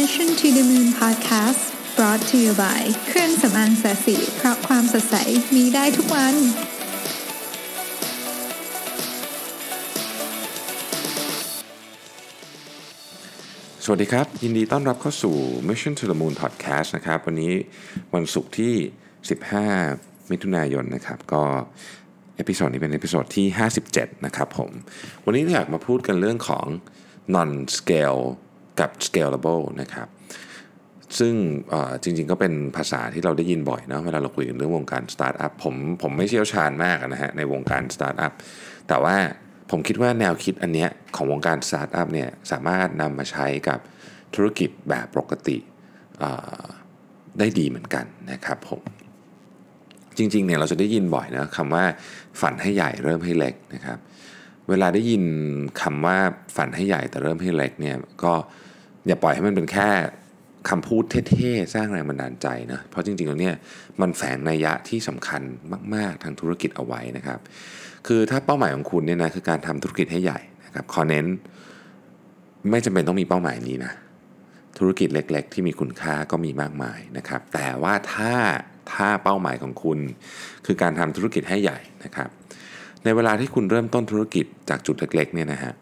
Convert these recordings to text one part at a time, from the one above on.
Mission to the Moon Podcast brought to you by เครื่องสำอางศศิเพราะความสดใสมีได้ทุกวัน สวัสดีครับ ยินดีต้อนรับเข้าสู่ Mission to the Moon Podcast นะครับ วันนี้วันศุกร์ที่ 15 มิถุนายนนะครับ ก็ episode นี้เป็น episode ที่ 57 นะครับผม วันนี้อยากมาพูดกันเรื่องของ non scale กับ scalable นะครับซึ่งจริงๆก็เป็นภาษาที่เราได้ยินบ่อยเนาะเวลาเราคุยกันเรื่องวงการสตาร์ทอัพผมผมไม่เชี่ยวชาญมากนะฮะในวงการสตาร์ทอัพแต่ว่าผมคิดว่าแนวคิดอันเนี้ยของวงการสตาร์ทอัพเนี่ยสามารถนำมาใช้กับธุรกิจแบบปกติได้ดีเหมือนกันนะครับผมจริงๆเนี่ยเราจะได้ยินบ่อยนะคำว่าฝันให้ใหญ่เริ่มให้เล็กนะครับ เวลาได้ยินคำว่าฝันให้ใหญ่แต่เริ่มให้เล็กเนี่ยก็ อย่าปล่อยให้มันเป็นแค่คำพูดเท่ๆ สร้างแรงบันดาลใจนะ เพราะจริงๆแล้วเนี่ยมันแฝงนัยยะที่สำคัญมากๆ ทางธุรกิจเอาไว้นะครับ คือถ้าเป้าหมายของคุณเนี่ยนะคือการทำธุรกิจให้ใหญ่นะครับขอเน้น ไม่จำเป็นต้องมีเป้าหมายนี้นะ ธุรกิจเล็กๆ ที่มีคุณค่าก็มีมากมายนะครับ แต่ว่าถ้าถ้าเป้าหมายของคุณ คือการทำธุรกิจให้ใหญ่นะครับ ในเวลาที่คุณเริ่มต้นธุรกิจจากจุดเล็กๆเนี่ยนะฮะ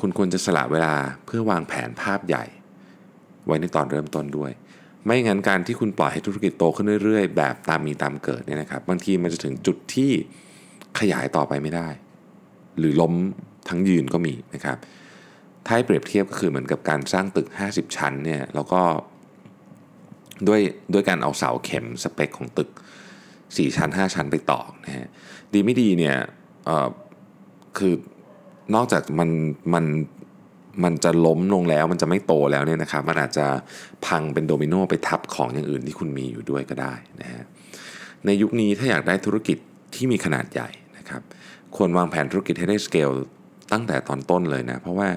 คุณควรจะสละเวลาเพื่อวางแผนภาพใหญ่ ไว้ในตอนเริ่มต้นด้วย ไม่งั้นการที่คุณปล่อยให้ธุรกิจโตขึ้นเรื่อยๆ แบบตามมีตามเกิดเนี่ยนะครับ บางทีมันจะถึงจุดที่ขยายต่อไปไม่ได้ หรือล้มทั้งยืนก็มีนะครับถ้าให้เปรียบเทียบก็คือเหมือนกับการสร้างตึก 50 ชั้นเนี่ยแล้วก็ด้วยด้วยการเอาเสาเข็มสเปคของตึก 4 ชั้น 5 ชั้นไปตอกนะฮะดีไม่ดีเนี่ยคือ นอกจากมันมันมันจะล้มลงแล้วมันจะไม่โตแล้วเนี่ยนะครับมันอาจจะพังเป็นโดมิโนไปทับของอย่างอื่นที่คุณมีอยู่ด้วยก็ได้นะฮะในยุคนี้ถ้าอยากได้ธุรกิจที่มีขนาดใหญ่นะครับควรวางแผนธุรกิจให้ได้สเกลตั้งแต่ตอนต้นเลยนะ เพราะว่า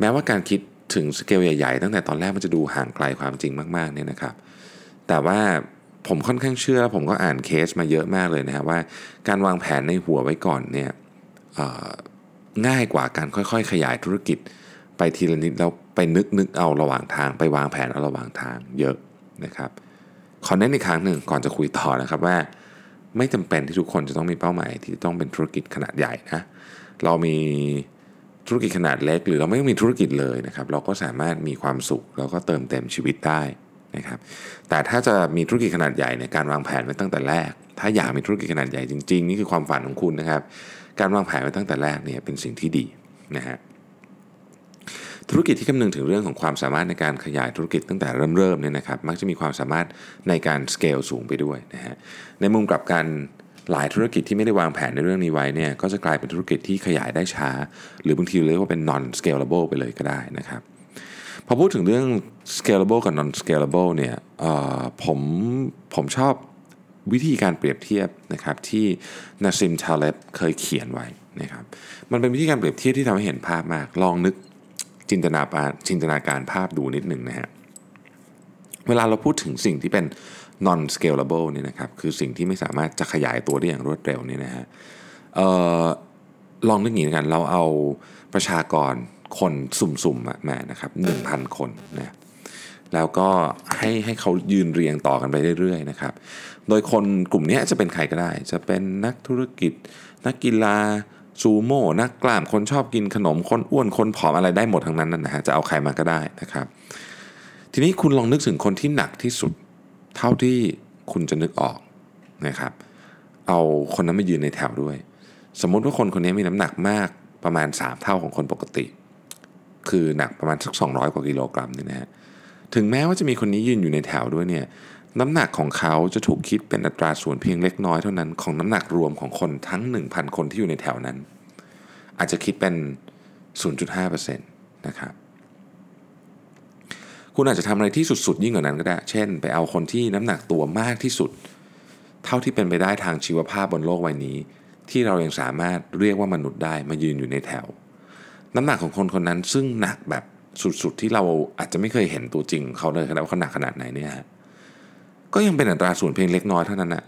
แม้ว่าการคิดถึงสเกลใหญ่ๆ ตั้งแต่ตอนแรกมันจะดูห่างไกลความจริงมากๆเนี่ยนะครับ แต่ว่าผมค่อนข้างเชื่อ ผมก็อ่านเคสมาเยอะมากเลยนะครับว่าการวางแผนในหัวไว้ก่อนเนี่ย ง่ายกว่าการค่อยๆ ขยายธุรกิจ ไปทีละนิดแล้วไปนึกนึกเอาระหว่างทางไปวางแผนเอาระหว่างทางเยอะนะครับขอเน้นอีกครั้งหนึ่งก่อนจะคุยต่อนะครับว่า ไม่จำเป็นที่ทุกคนจะต้องมีเป้าหมายที่ต้องเป็นธุรกิจขนาดใหญ่นะเรามีธุรกิจขนาดเล็ก หรือเราไม่ต้องมีธุรกิจเลยนะครับ เราก็สามารถมีความสุขแล้วก็เติมเต็มชีวิตได้นะครับแต่ถ้าจะมีธุรกิจขนาดใหญ่ในยการวางแผนไว้ตั้งแต่แรก ถ้าอยากมีธุรกิจขนาดใหญ่จริงๆ นี่คือความฝันของคุณนะครับ การวางแผนไว้ตั้งแต่แรกเนี่ยเป็นสิ่งที่ดีนะฮะธุรกิจที่คำนึงถึงเรื่องของความสามารถในการขยายธุรกิจตั้งแต่เริ่มๆเนี่ยนะครับมักจะมีความสามารถในการสเกลสูงไปด้วยนะฮะในมุมกลับกันหลายธุรกิจที่ไม่ได้วางแผนในเรื่องนี้ไว้เนี่ยก็จะกลายเป็นธุรกิจที่ขยายได้ช้า หรือบางทีเรียกว่าเป็น non scalable ไปเลยก็ได้นะครับพอพูดถึงเรื่อง scalable กับ non scalable เนี่ยผมผมชอบ วิธีการเปรียบเทียบนะครับที่นาซิมชาเลบเคยเขียนไว้นะครับมันเป็นวิธีการเปรียบเทียบที่ทำให้เห็นภาพมาก ลองนึกจินตนาการจินตนาการภาพดูนิดหนึ่งนะฮะเวลาเราพูดถึงสิ่งที่เป็น non scalable เนี่ยนะครับคือสิ่งที่ไม่สามารถจะขยายตัวได้อย่างรวดเร็วเนี่ยนะฮะออลองนึกอย่างนี้กันเราเอาประชากรคนสุ่มๆมานะครับ1,000คนนะ แล้วก็ให้ให้เขายืนเรียงต่อกันไปเรื่อยๆนะครับ โดยคนกลุ่มนี้จะเป็นใครก็ได้ จะเป็นนักธุรกิจ นักกีฬาซูโม่นักกล้ามคนชอบกินขนมคนอ้วนคนผอมอะไรได้หมดทั้งนั้นนะฮะจะเอาใครมาก็ได้นะครับ ทีนี้คุณลองนึกถึงคนที่หนักที่สุดเท่าที่คุณจะนึกออกนะครับ เอาคนนั้นมายืนในแถวด้วย สมมุติว่าคนคนนี้มีน้ำหนักมากประมาณ 3 เท่าของคนปกติ คือหนักประมาณสัก200 กว่ากิโลกรัมนี่นะฮะ ถึงแม้ว่าจะมีคนนี้ยืนอยู่ในแถวด้วยเนี่ยน้ำหนักของเขาจะถูกคิดเป็นอัตราส่วนเพียงเล็กน้อยเท่านั้นของน้ำหนักรวมของคนทั้ง 1,000 คนที่อยู่ในแถวนั้น อาจจะคิดเป็น 0.5%นะครับคุณอาจจะทำอะไรที่สุดๆยิ่งกว่านั้นก็ได้ เช่น ไปเอาคนที่น้ำหนักตัวมากที่สุด เท่าที่เป็นไปได้ทางชีวภาพบนโลกใบนี้ ที่เรายังสามารถเรียกว่ามนุษย์ได้มายืนอยู่ในแถว น้ำหนักของคนคนนั้นซึ่งหนักแบบ สุดๆที่เราอาจจะไม่เคยเห็นตัวจริงเขาเลยนะว่าเขาหนักขนาดไหนเนี่ยฮะก็ยังเป็นอัตราส่วนเพียงเล็กน้อยเท่านั้นนะ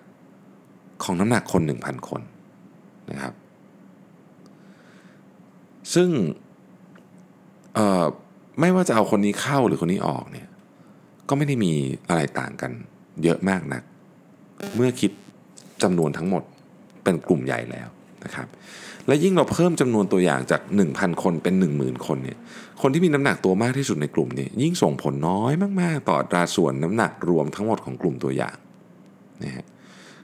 ของน้ำหนักคน 1,000 คนนะครับ ซึ่งเอ่อไม่ว่าจะเอาคนนี้เข้าหรือคนนี้ออกเนี่ยก็ไม่ได้มีอะไรต่างกันเยอะมากนัก เมื่อคิดจำนวนทั้งหมดเป็นกลุ่มใหญ่แล้วนะครับ และยิ่งเราเพิ่มจำนวนตัวอย่างจาก 1,000 คนเป็น 10,000 คนเนี่ยคนที่มีน้ำหนักตัวมากที่สุดในกลุ่มเนี่ยยิ่งส่งผลน้อยมาก ๆ ต่อตราส่วนน้ำหนักรวมทั้งหมดของกลุ่มตัวอย่างนะฮะ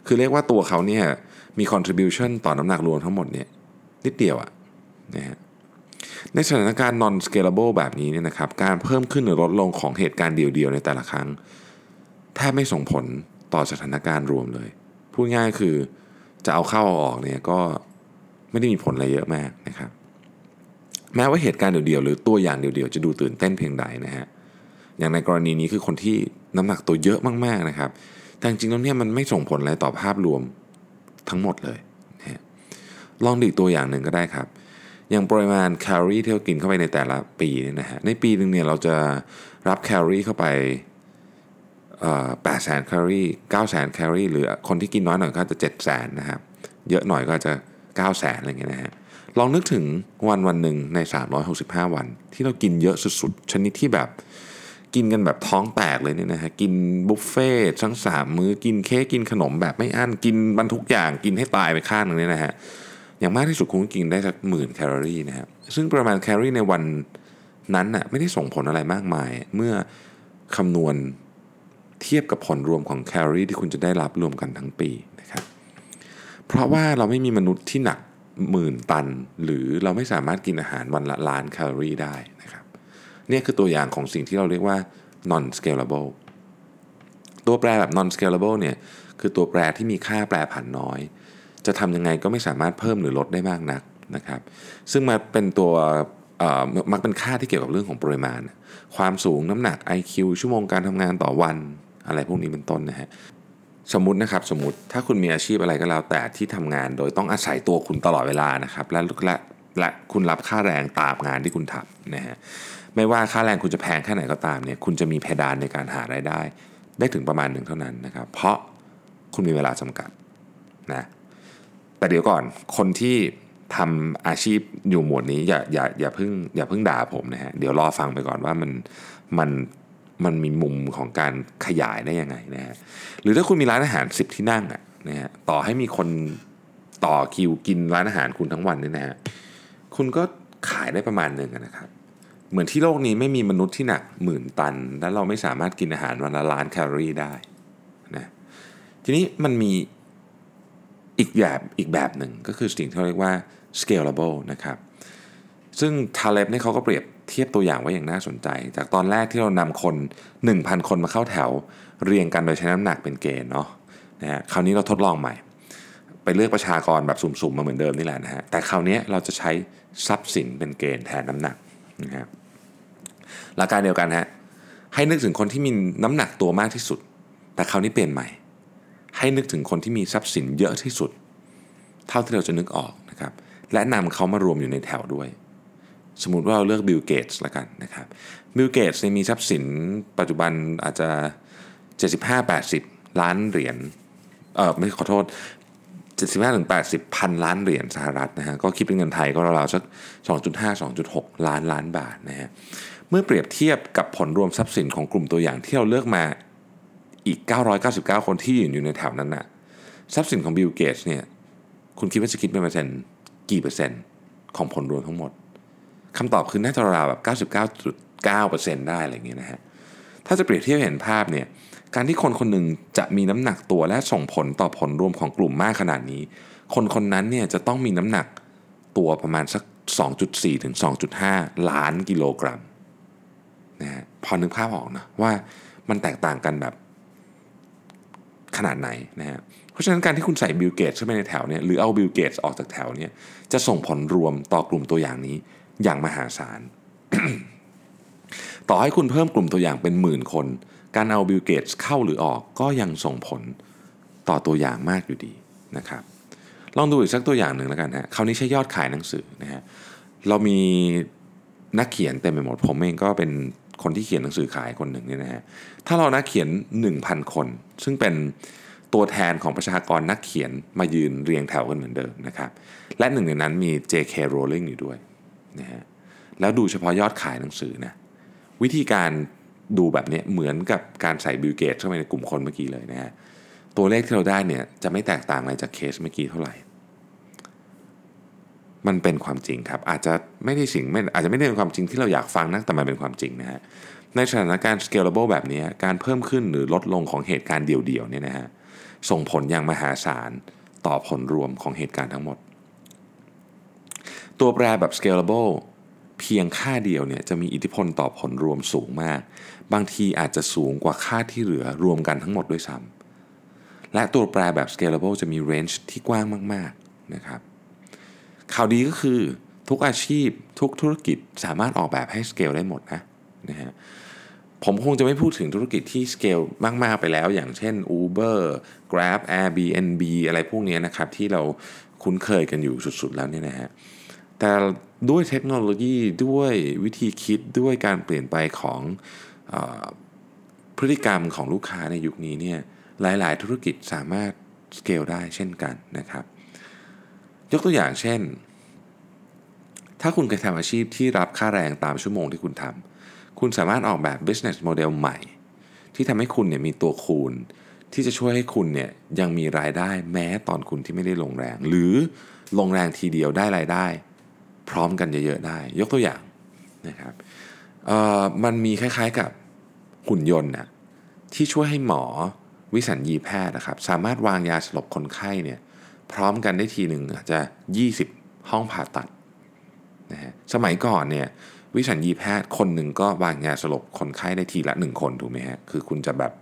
คือเรียกว่าตัวเขาเนี่ยมี contribution ต่อน้ำหนักรวมทั้งหมดเนี่ยนิดเดียวอะนะฮะในสถานการณ์ non scalable แบบนี้เนี่ยนะครับการเพิ่มขึ้นหรือลดลงของเหตุการณ์เดียวๆในแต่ละครั้งแทบไม่ส่งผลต่อสถานการณ์รวมเลย พูดง่ายคือจะเอาเข้าเอาออกเนี่ยก็ ไม่ได้มีผลอะไรเยอะมากนะครับ แม้ว่าเหตุการณ์เดียวๆหรือตัวอย่างเดียวๆ จะดูตื่นเต้นเพียงใดนะฮะอย่างในกรณีนี้คือคนที่น้ำหนักตัวเยอะมากๆนะครับ แต่จริงๆแล้วเนี่ยมันไม่ส่งผลอะไรต่อภาพรวมทั้งหมดเลยนะฮะลองดูอีตัวอย่างหนึ่งก็ได้ครับ อย่างปริมาณแคลอรี่ที่เรากินเข้าไปในแต่ละปีเนี่ยนะฮะในปีหนึ่งเนี่ยเราจะรับแคลอรี่เข้าไปแปดแสนแคลอรี่เก้าแสนแคลอรี่หรือคนที่กินน้อยหน่อยก็จะเจ็ดแสนนะครับ เยอะหน่อยก็จะ 9 0 0แสนอะไรเงี้ยนะฮะลองนึกถึงวันวันหนึ่งใน 365 วัน ที่เรากินเยอะสุดๆ ชนิดที่แบบกินกันแบบท้องแตกเลยเนี่ยนะฮะกินบุฟเฟ่ทั้งสามมื้อกินเค้กกินขนมแบบไม่อั้นกินบรรทุกอย่างกินให้ตายไปข้างหนึงเนี่ยนะฮะอย่างมากที่สุดคงกินได้สักหมื่นแคลอรี่นะครับซึ่งประมาณแคลอรี่ในวันนั้นน่ะไม่ได้ส่งผลอะไรมากมาย เมื่อคำนวณเทียบกับผลรวมของแคลอรี่ที่คุณจะได้รับรวมกันทั้งปีนะครับ ราะว่าเราไม่มีมนุษย์ที่หนักหมื่นตัน หรือเราไม่สามารถกินอาหารวันละล้านแคลอรี่ได้นะครับนี่คือตัวอย่างของสิ่งที่เราเรียกว่า non scalable ตัวแปรแบบ non scalable เนี่ยคือตัวแปรที่มีค่าแปรผันน้อย จะทำยังไงก็ไม่สามารถเพิ่มหรือลดได้มากนักนะครับ ซึ่งมาเป็นตัวมักเป็นค่าที่เกี่ยวกับเรื่องของปริมาณ ความสูงน้ำหนัก IQ ชั่วโมงการทำงานต่อวัน อะไรพวกนี้เป็นต้นนะฮะ สมมตินะครับสมมติถ้าคุณมีอาชีพอะไรก็แล้วแต่ที่ทำงานโดยต้องอาศัยตัวคุณตลอดเวลานะครับและและและคุณรับค่าแรงตามงานที่คุณทำนะฮะไม่ว่าค่าแรงคุณจะแพงแค่ไหนก็ตามเนี่ยคุณจะมีเพดานในการหารายได้ ได้ถึงประมาณหนึ่งเท่านั้นนะครับเพราะคุณมีเวลาจำกัดนะแต่เดี๋ยวก่อนคนที่ทำอาชีพอยู่หมวดนี้อย่าอย่าอย่าเพิ่งอย่าเพิ่งด่าผมนะฮะเดี๋ยวรอฟังไปก่อนว่ามันมัน มันมีมุมของการขยายได้ยังไงนะฮะหรือถ้าคุณมีร้านอาหาร 10 ที่นั่งอะนะฮะต่อให้มีคนต่อคิวกินร้านอาหารคุณทั้งวันเนี่ยนะฮะคุณก็ขายได้ประมาณหนึ่งนะครับเหมือนที่โลกนี้ไม่มีมนุษย์ที่หนักหมื่นตัน และเราไม่สามารถกินอาหารวันละล้านแคลอรี่ได้นะทีนี้มันมีอีกแบบอีกแบบหนึ่งก็คือสิ่งที่เราเรียกว่า scalable นะครับ ซึ่งทาเลบเนี่ยเขาก็เปรียบเทียบตัวอย่างไว้อย่างน่าสนใจ จากตอนแรกที่เรานำคน 1,000 คนมาเข้าแถว เรียงกันโดยใช้น้ำหนักเป็นเกณฑ์เนาะนะฮะคราวนี้เราทดลองใหม่ ไปเลือกประชากรแบบสุ่มๆมาเหมือนเดิมนี่แหละนะฮะแต่คราวนี้เราจะใช้ทรัพย์สินเป็นเกณฑ์แทนน้ำหนักนะครับหลักการเดียวกันฮะให้นึกถึงคนที่มีน้ำหนักตัวมากที่สุด แต่คราวนี้เปลี่ยนใหม่ ให้นึกถึงคนที่มีทรัพย์สินเยอะที่สุด เท่าที่เราจะนึกออกนะครับและนำเขามารวมอยู่ในแถวด้วย สมมติว่าเราเลือกบิลเกตส์ละกันนะครับบิลเกตส์มีทรัพย์สินปัจจุบันอาจจะ 75-80 ล้านเหรียญเออไม่ขอโทษ 75ถึง80 พันล้านเหรียญสหรัฐนะฮะก็คิดเป็นเงินไทยก็ราวๆสัก 2.5-2.6 ล้านล้านบาทนะฮะเมื่อเปรียบเทียบกับผลรวมทรัพย์สินของกลุ่มตัวอย่างที่เราเลือกมาอีก 999 คนที่ยืนอยู่ในแถวนั้นน่ะทรัพย์สินของบิลเกตส์เนี่ยคุณคิดว่าจะคิดเป็นเปอร์เซ็นต์กี่เปอร์เซ็นต์ของผลรวมทั้งหมด คำตอบคือน่าจะราวแบบ99.9%ได้อะไรอย่างเงี้ยนะฮะถ้าจะเปรียบเทียบเห็นภาพเนี่ยการที่คนคนหนึ่งจะมีน้ำหนักตัวและส่งผลต่อผลรวมของกลุ่มมากขนาดนี้ คนคนนั้นเนี่ยจะต้องมีน้ำหนักตัวประมาณสัก 2.4 ถึง 2.5 ล้านกิโลกรัมนะฮะพอนึกภาพออกนะว่ามันแตกต่างกันแบบขนาดไหนนะฮะเพราะฉะนั้นการที่คุณใส่บิลเกตส์เข้าไปในแถวเนี่ยหรือเอาบิลเกตส์ออกจากแถวเนี่ยจะส่งผลรวมต่อกลุ่มตัวอย่างนี้ อย่างมหาศาล ต่อให้คุณเพิ่มกลุ่มตัวอย่างเป็นหมื่นคน การเอาบิลเกตส์เข้าหรือออกก็ยังส่งผลต่อตัวอย่างมากอยู่ดีนะครับ ลองดูอีกสักตัวอย่างหนึ่งแล้วกันฮะคราวนี้ใช้ยอดขายหนังสือนะฮะเรามีนักเขียนเต็มไปหมดผมเองก็เป็นคนที่เขียนหนังสือขายคนหนึ่งเนี่ยนะฮะถ้าเรานักเขียน 1,000 คน ซึ่งเป็นตัวแทนของประชากรนักเขียนมายืนเรียงแถวกันเหมือนเดิมนะครับ และหนึ่งในนั้นมี J.K. Rowling อยู่ด้วย นะฮะแล้วดูเฉพาะยอดขายหนังสือนะวิธีการดูแบบนี้เหมือนกับการใส่บิลเกตเข้าไปในกลุ่มคนเมื่อกี้เลยนะฮะตัวเลขที่เราได้เนี่ยจะไม่แตกต่างอะไรจากเคสเมื่อกี้เท่าไหร่ มันเป็นความจริงครับ อาจจะไม่ได้สิ่งไม่อาจจะไม่ได้เป็นความจริงที่เราอยากฟังนะแต่มันเป็นความจริงนะฮะในสถานการณ์ scalable แบบนี้การเพิ่มขึ้นหรือลดลงของเหตุการณ์เดี่ยวๆเนี่ยนะฮะส่งผลอย่างมหาศาลต่อผลรวมของเหตุการณ์ทั้งหมด ตัวแปรแบบ scalable เพียงค่าเดียวเนี่ยจะมีอิทธิพลต่อผลรวมสูงมาก บางทีอาจจะสูงกว่าค่าที่เหลือรวมกันทั้งหมดด้วยซ้ำและตัวแปรแบบ scalable จะมี range ที่กว้างมากๆนะครับข่าวดีก็คือทุกอาชีพทุกธุรกิจสามารถออกแบบให้ scale ได้หมดนะนะฮะผมคงจะไม่พูดถึงธุรกิจที่ scale มาก ๆ ไปแล้ว อย่างเช่น Uber Grab Airbnb อะไรพวกนี้นะครับ ที่เราคุ้นเคยกันอยู่สุด ๆ แล้วเนี่ยนะฮะ แต่ด้วยเทคโนโลยีด้วยวิธีคิดด้วยการเปลี่ยนไปของอพฤติกรรมของลูกค้าในยุคนี้เนี่ยหลาย ๆ ธุรกิจสามารถสเกลได้เช่นกันนะครับ ยกตัวอย่างเช่น ถ้าคุณเคยทำอาชีพที่รับค่าแรงตามชั่วโมงที่คุณทำคุณสามารถออกแบบ business model ใหม่ ที่ทำให้คุณเนี่ยมีตัวคูณ ที่จะช่วยให้คุณเนี่ยยังมีรายได้แม้ตอนคุณที่ไม่ได้ลงแรง หรือลงแรงทีเดียวได้รายได้ พร้อมกันเยอะๆได้ ยกตัวอย่างนะครับมันมีคล้ายๆกับหุ่นยนต์นะที่ช่วยให้หมอวิสัญญีแพทย์นะครับ สามารถวางยาสลบคนไข้เนี่ยพร้อมกันได้ทีหนึ่งอาจจะ 20 ห้องผ่าตัดนะฮะสมัยก่อนเนี่ยวิสัญญีแพทย์คนหนึ่งก็วางยาสลบคนไข้ได้ทีละหนึ่งคนถูกไหมฮะคือคุณจะแบบ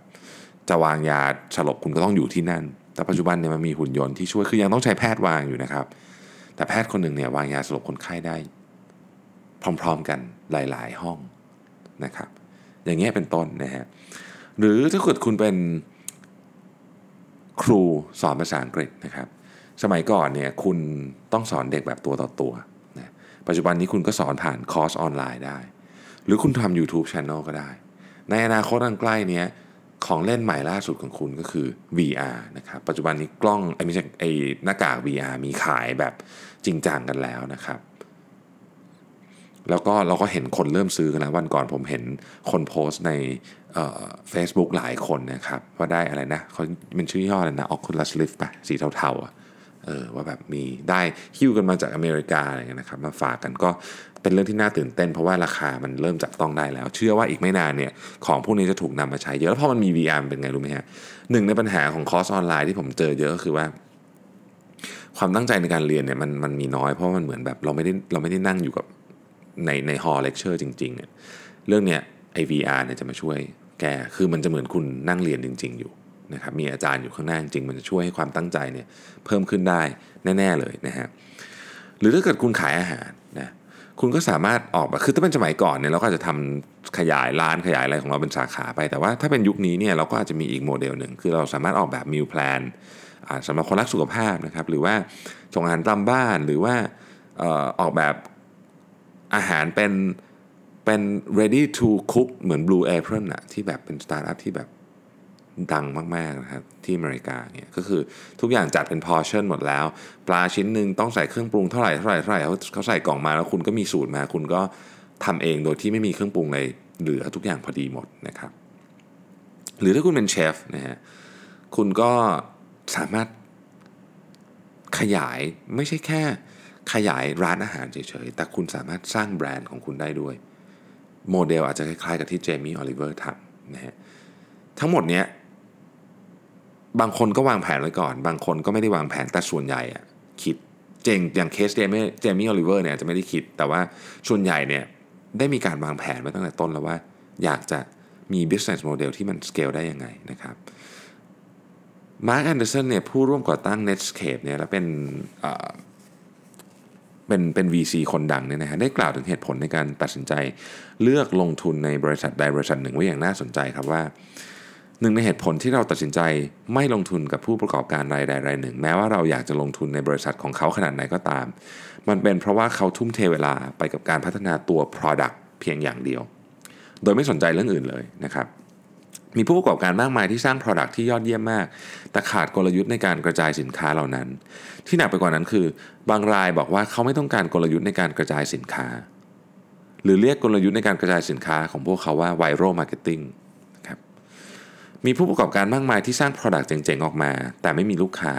จะวางยาสลบคุณก็ต้องอยู่ที่นั่น แต่ปัจจุบันเนี่ยมันมีหุ่นยนต์ที่ช่วยคือยังต้องใช้แพทย์วางอยู่นะครับ แต่แพทย์คนหนึ่งเนี่ยวางยาสลบคนไข้ได้ พร้อมๆกันหลายๆห้องนะครับ อย่างเงี้ยเป็นต้นนะฮะหรือถ้าเกิดคุณเป็นครูสอนภาษาอังกฤษนะครับ สมัยก่อนเนี่ยคุณต้องสอนเด็กแบบตัวต่อตัวนะปัจจุบันนี้คุณก็สอนผ่านคอร์สออนไลน์ได้ หรือคุณทำ YouTube Channel ก็ได้ ในอนาคตอันใกล้นี้ของเล่นใหม่ล่าสุดของคุณก็คือ VR นะครับ ปัจจุบันนี้กล้องไอ้ไม่ใช่ไอ้หน้ากาก VR มีขายแบบ จริงจังกันแล้วนะครับ แล้วก็เราก็เห็นคนเริ่มซื้อกันแล้ววันก่อนผมเห็นคนโพสต์ในเฟซบุ๊กหลายคนนะครับ ว่าได้อะไรนะเขาเป็นชื่อย่ออะไรนะ Oculus Rift ปะสีเทาๆเออว่าแบบมีได้หิ้วกันมาจากอเมริกาอะไรเงี้ยนะครับมาฝากกันก็เป็นเรื่องที่น่าตื่นเต้น เพราะว่าราคามันเริ่มจับต้องได้แล้ว เชื่อว่าอีกไม่นานเนี่ยของพวกนี้จะถูกนำมาใช้เยอะแล้วพอมันมี VR เป็นไงรู้ไหมฮะหนึ่งในปัญหาของคอร์สออนไลน์ที่ผมเจอเยอะก็คือว่า ความตั้งใจในการเรียนเนี่ยมันมันมีน้อยเพราะมันเหมือนแบบเราไม่ได้เราไม่ได้นั่งอยู่กับในใน hall lecture จริงๆเนี่ยเรื่องเนี้ยไอ VR เนี่ยจะมาช่วยแก้คือมันจะเหมือนคุณนั่งเรียนจริง ๆ อยู่นะครับมีอาจารย์อยู่ข้างหน้าจริงมันจะช่วยให้ความตั้งใจเนี่ยเพิ่มขึ้นได้แน่ ๆเลยนะฮะหรือถ้าเกิดคุณขายอาหารนะคุณก็สามารถออกมาคือถ้าเป็นสมัยก่อนเนี่ยเราก็จะทำขยายร้านขยายอะไรของเราเป็นสาขาไป แต่ว่าถ้าเป็นยุคนี้เนี่ยเราก็อาจจะมีอีกโมเดลหนึ่งคือเราสามารถออกแบบ meal plan สำหรับคนรักสุขภาพนะครับหรือว่าส่งอาหารตามบ้านหรือว่าออกแบบอาหารเป็นเป็น ready to cook เหมือน Blue Apron อะที่แบบเป็นสตาร์ทอัพที่แบบดังมาก ๆ นะครับ ที่อเมริกาเนี่ยก็คือทุกอย่างจัดเป็น portion หมดแล้ว ปลาชิ้นหนึ่งต้องใส่เครื่องปรุงเท่าไหร่เท่าไหร่เท่าไหร่เขาเขาใส่กล่องมาแล้วคุณก็มีสูตรมา คุณก็ทำเองโดยที่ไม่มีเครื่องปรุงเลยเหลือทุกอย่างพอดีหมดนะครับ หรือถ้าคุณเป็นเชฟนะฮะคุณก็ สามารถขยายไม่ใช่แค่ขยายร้านอาหารเฉยๆ แต่คุณสามารถสร้างแบรนด์ของคุณได้ด้วย โมเดลอาจจะคล้ายๆ กับที่เจมี่ออลิเวอร์ทำนะฮะทั้งหมดเนี้ยบางคนก็วางแผนไว้ก่อน บางคนก็ไม่ได้วางแผนแต่ส่วนใหญ่อะคิดเองอย่างเคสเจมี่เจมี่ออลิเวอร์เนี่ยจะไม่ได้คิด แต่ว่าส่วนใหญ่เนี่ยได้มีการวางแผนไว้ตั้งแต่ต้นแล้วว่า อยากจะมี business model ที่มันสเกลได้ยังไงนะครับ มาร์คแอนเดอร์สันเนี่ยผู้ร่วมก่อตั้ง Netscape เนี่ยแล้วเป็นเป็นเป็น VC คนดังเนี่ยนะฮะได้กล่าวถึงเหตุผลในการตัดสินใจเลือกลงทุนในบริษัทใดบริษัทหนึ่งไว้อย่างน่าสนใจครับว่าหนึ่งในเหตุผลที่เราตัดสินใจไม่ลงทุนกับผู้ประกอบการรายใดรายหนึ่ง แม้ว่าเราอยากจะลงทุนในบริษัทของเขาขนาดไหนก็ตาม มันเป็นเพราะว่าเขาทุ่มเทเวลาไปกับการพัฒนาตัว Product เพียงอย่างเดียว โดยไม่สนใจเรื่องอื่นเลยนะครับ มีผู้ประกอบการมากมายที่สร้าง Product ที่ยอดเยี่ยมมาก แต่ขาดกลยุทธ์ในการกระจายสินค้าเหล่านั้น ที่หนักไปกว่านั้นคือ บางรายบอกว่าเขาไม่ต้องการกลยุทธ์ในการกระจายสินค้า หรือเรียกกลยุทธ์ในการกระจายสินค้าของพวกเขาว่า viral marketing ครับมีผู้ประกอบการมากมายที่สร้าง Product เจ๋งๆออกมา แต่ไม่มีลูกค้า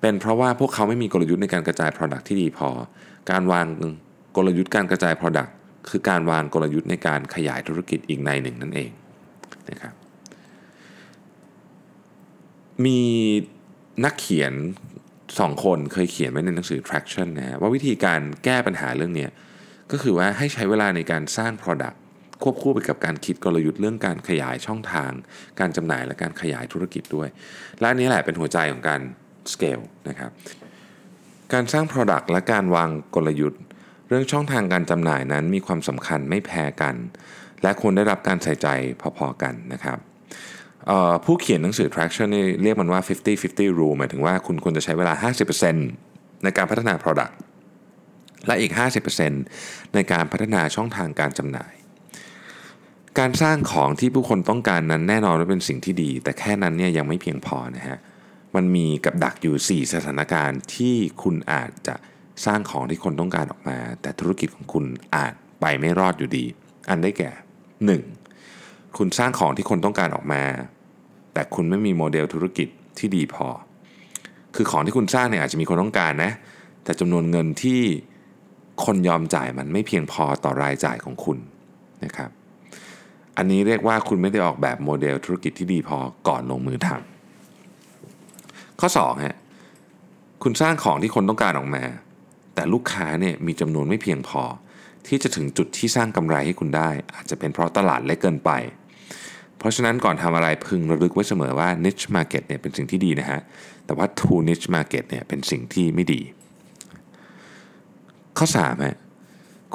เป็นเพราะว่าพวกเขาไม่มีกลยุทธ์ในการกระจาย Product ที่ดีพอ การวางกลยุทธ์การกระจาย Product คือการวางกลยุทธ์ในการขยายธุรกิจอีกในหนึ่งนั่นเอง นะครับมีนักเขียนสองคนเคยเขียนไว้ในหนังสือ traction นะว่าวิธีการแก้ปัญหาเรื่องนี้ก็คือว่าให้ใช้เวลาในการสร้าง product ควบคู่ไปกับการคิดกลยุทธ์เรื่องการขยายช่องทาง การจำหน่ายและการขยายธุรกิจด้วย และนนี้แหละเป็นหัวใจของการ scale นะครับการสร้าง product และการวางกลยุทธ์ เรื่องช่องทางการจำหน่ายนั้นมีความสำคัญไม่แพ้กัน และควรได้รับการใส่ใจพอๆกันนะครับผู้เขียนหนังสือ traction นี่เรียกมันว่า 50-50 rule หมายถึงว่าคุณควรจะใช้เวลา 50%ในการพัฒนา product และอีก 50%ในการพัฒนาช่องทางการจำหน่าย การสร้างของที่ผู้คนต้องการนั้นแน่นอนว่าเป็นสิ่งที่ดี แต่แค่นั้นเนี่ยยังไม่เพียงพอนะฮะมันมีกับดักอยู่ 4 สถานการณ์ที่คุณอาจจะสร้างของที่คนต้องการออกมา แต่ธุรกิจของคุณอาจไปไม่รอดอยู่ดี อันได้แก่ 1. คุณสร้างของที่คนต้องการออกมา แต่คุณไม่มีโมเดลธุรกิจที่ดีพอ คือของที่คุณสร้างเนี่ยอาจจะมีคนต้องการนะ แต่จำนวนเงินที่คนยอมจ่ายมันไม่เพียงพอต่อรายจ่ายของคุณนะครับ อันนี้เรียกว่าคุณไม่ได้ออกแบบโมเดลธุรกิจที่ดีพอก่อนลงมือทำข้อ2ฮะคุณสร้างของที่คนต้องการออกมา แต่ลูกค้าเนี่ยมีจำนวนไม่เพียงพอ ที่จะถึงจุดที่สร้างกำไรให้คุณได้ อาจจะเป็นเพราะตลาดเล็กเกินไป เพราะฉะนั้นก่อนทำอะไรพึงระลึกไว้เสมอว่า niche market เนี่ยเป็นสิ่งที่ดีนะฮะ แต่ว่า too niche market เนี่ยเป็นสิ่งที่ไม่ดี ข้อ3ฮะ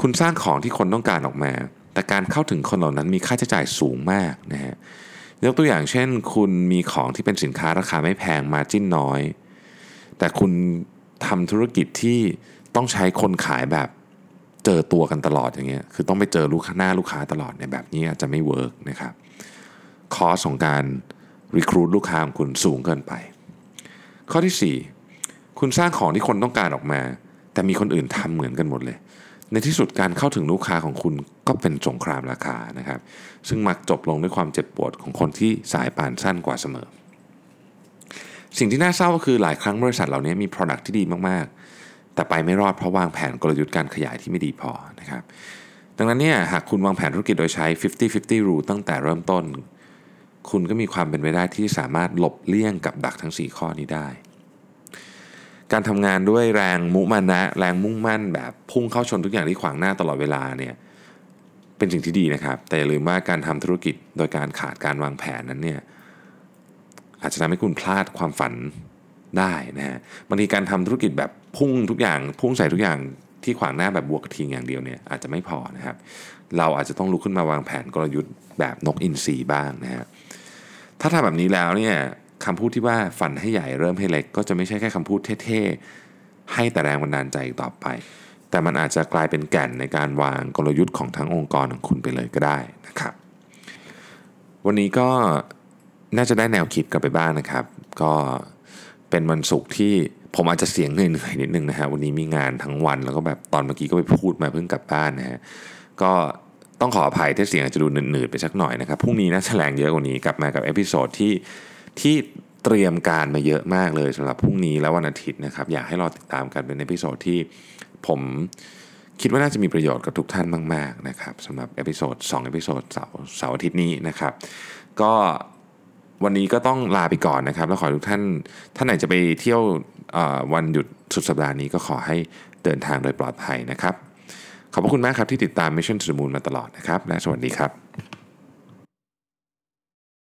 คุณสร้างของที่คนต้องการออกมา แต่การเข้าถึงคนเหล่านั้นมีค่าใช้จ่ายสูงมากนะฮะยกตัวอย่างเช่น คุณมีของที่เป็นสินค้าราคาไม่แพงมาจิ้นน้อย แต่คุณทำธุรกิจที่ต้องใช้คนขายแบบ เจอตัวกันตลอดอย่างเงี้ยคือต้องไปเจอลูกค้าหน้าลูกค้าตลอดเนี่ยแบบนี้อาจจะไม่เวิร์กนะครับคอสของการรีคูดลูกค้าของคุณสูงเกินไป ข้อที่ 4 คุณสร้างของที่คนต้องการออกมา แต่มีคนอื่นทำเหมือนกันหมดเลย ในที่สุดการเข้าถึงลูกค้าของคุณก็เป็นสงครามราคานะครับ ซึ่งมักจบลงด้วยความเจ็บปวดของคนที่สายป่านสั้นกว่าเสมอ สิ่งที่น่าเศร้าก็คือหลายครั้งบริษัทเหล่านี้มี Product ที่ดีมากๆ แต่ไปไม่รอดเพราะวางแผนกลยุทธ์การขยายที่ไม่ดีพอนะครับ ดังนั้นเนี่ยหากคุณวางแผนธุรกิจโดยใช้ 50-50 rule ตั้งแต่เริ่มต้น คุณก็มีความเป็นไปได้ที่สามารถหลบเลี่ยงกับดักทั้ง 4 ข้อนี้ได้ การทำงานด้วยแรงมุมานะ แรงมุ่งมั่น แบบพุ่งเข้าชนทุกอย่างที่ขวางหน้าตลอดเวลาเนี่ยเป็นสิ่งที่ดีนะครับ แต่อย่าลืมว่าการทำธุรกิจโดยการขาดการวางแผนนั้นเนี่ยอาจจะทำให้คุณพลาดความฝัน ได้นะฮะบางทีการทำธุรกิจแบบพุ่งทุกอย่างพุ่งใส่ทุกอย่างที่ขวางหน้าแบบบวกทิงอย่างเดียวเนี่ยอาจจะไม่พอนะครับ เราอาจจะต้องลุกขึ้นมาวางแผนกลยุทธ์แบบนกอินทรีบ้างนะฮะถ้าทำแบบนี้แล้วเนี่ยคำพูดที่ว่าฝันให้ใหญ่เริ่มให้เล็ก ก็จะไม่ใช่แค่คำพูดเท่ๆให้แต่แรงบันดาลใจต่อไป แต่มันอาจจะกลายเป็นแก่นในการวางกลยุทธ์ของทั้งองค์กรของคุณไปเลยก็ได้นะครับ วันนี้ก็น่าจะได้แนวคิดกลับไปบ้างนะครับ ก็ เป็นวันศุกร์ที่ผมอาจจะเสียงเหนื่อยๆนิดนึงนะฮะวันนี้มีงานทั้งวันแล้วก็แบบตอนเมื่อกี้ก็ไปพูดมาเพิ่งกลับบ้านนะฮะก็ต้องขออภัยที่เสียงอาจจะดูหนืดๆไปสักหน่อยนะครับพรุ่งนี้นะแรงเยอะกว่านี้กลับมากับ episode ที่ที่เตรียมการมาเยอะมากเลยสำหรับพรุ่งนี้และวันอาทิตย์นะครับอยากให้รอติดตามกันเป็น episode ที่ผมคิดว่าน่าจะมีประโยชน์กับทุกท่านมาก ๆ นะครับสำหรับ episode 2 episode เสาร์เสาร์อาทิตย์นี้นะครับ ก็ วันนี้ก็ต้องลาไปก่อนนะครับ แล้วขอทุกท่านท่านไหนจะไปเที่ยววันหยุดสุดสัปดาห์นี้ก็ขอให้เดินทางโดยปลอดภัยนะครับ ขอบพระคุณมากครับที่ติดตาม Mission to the Moon มาตลอดนะครับ และสวัสดีครับ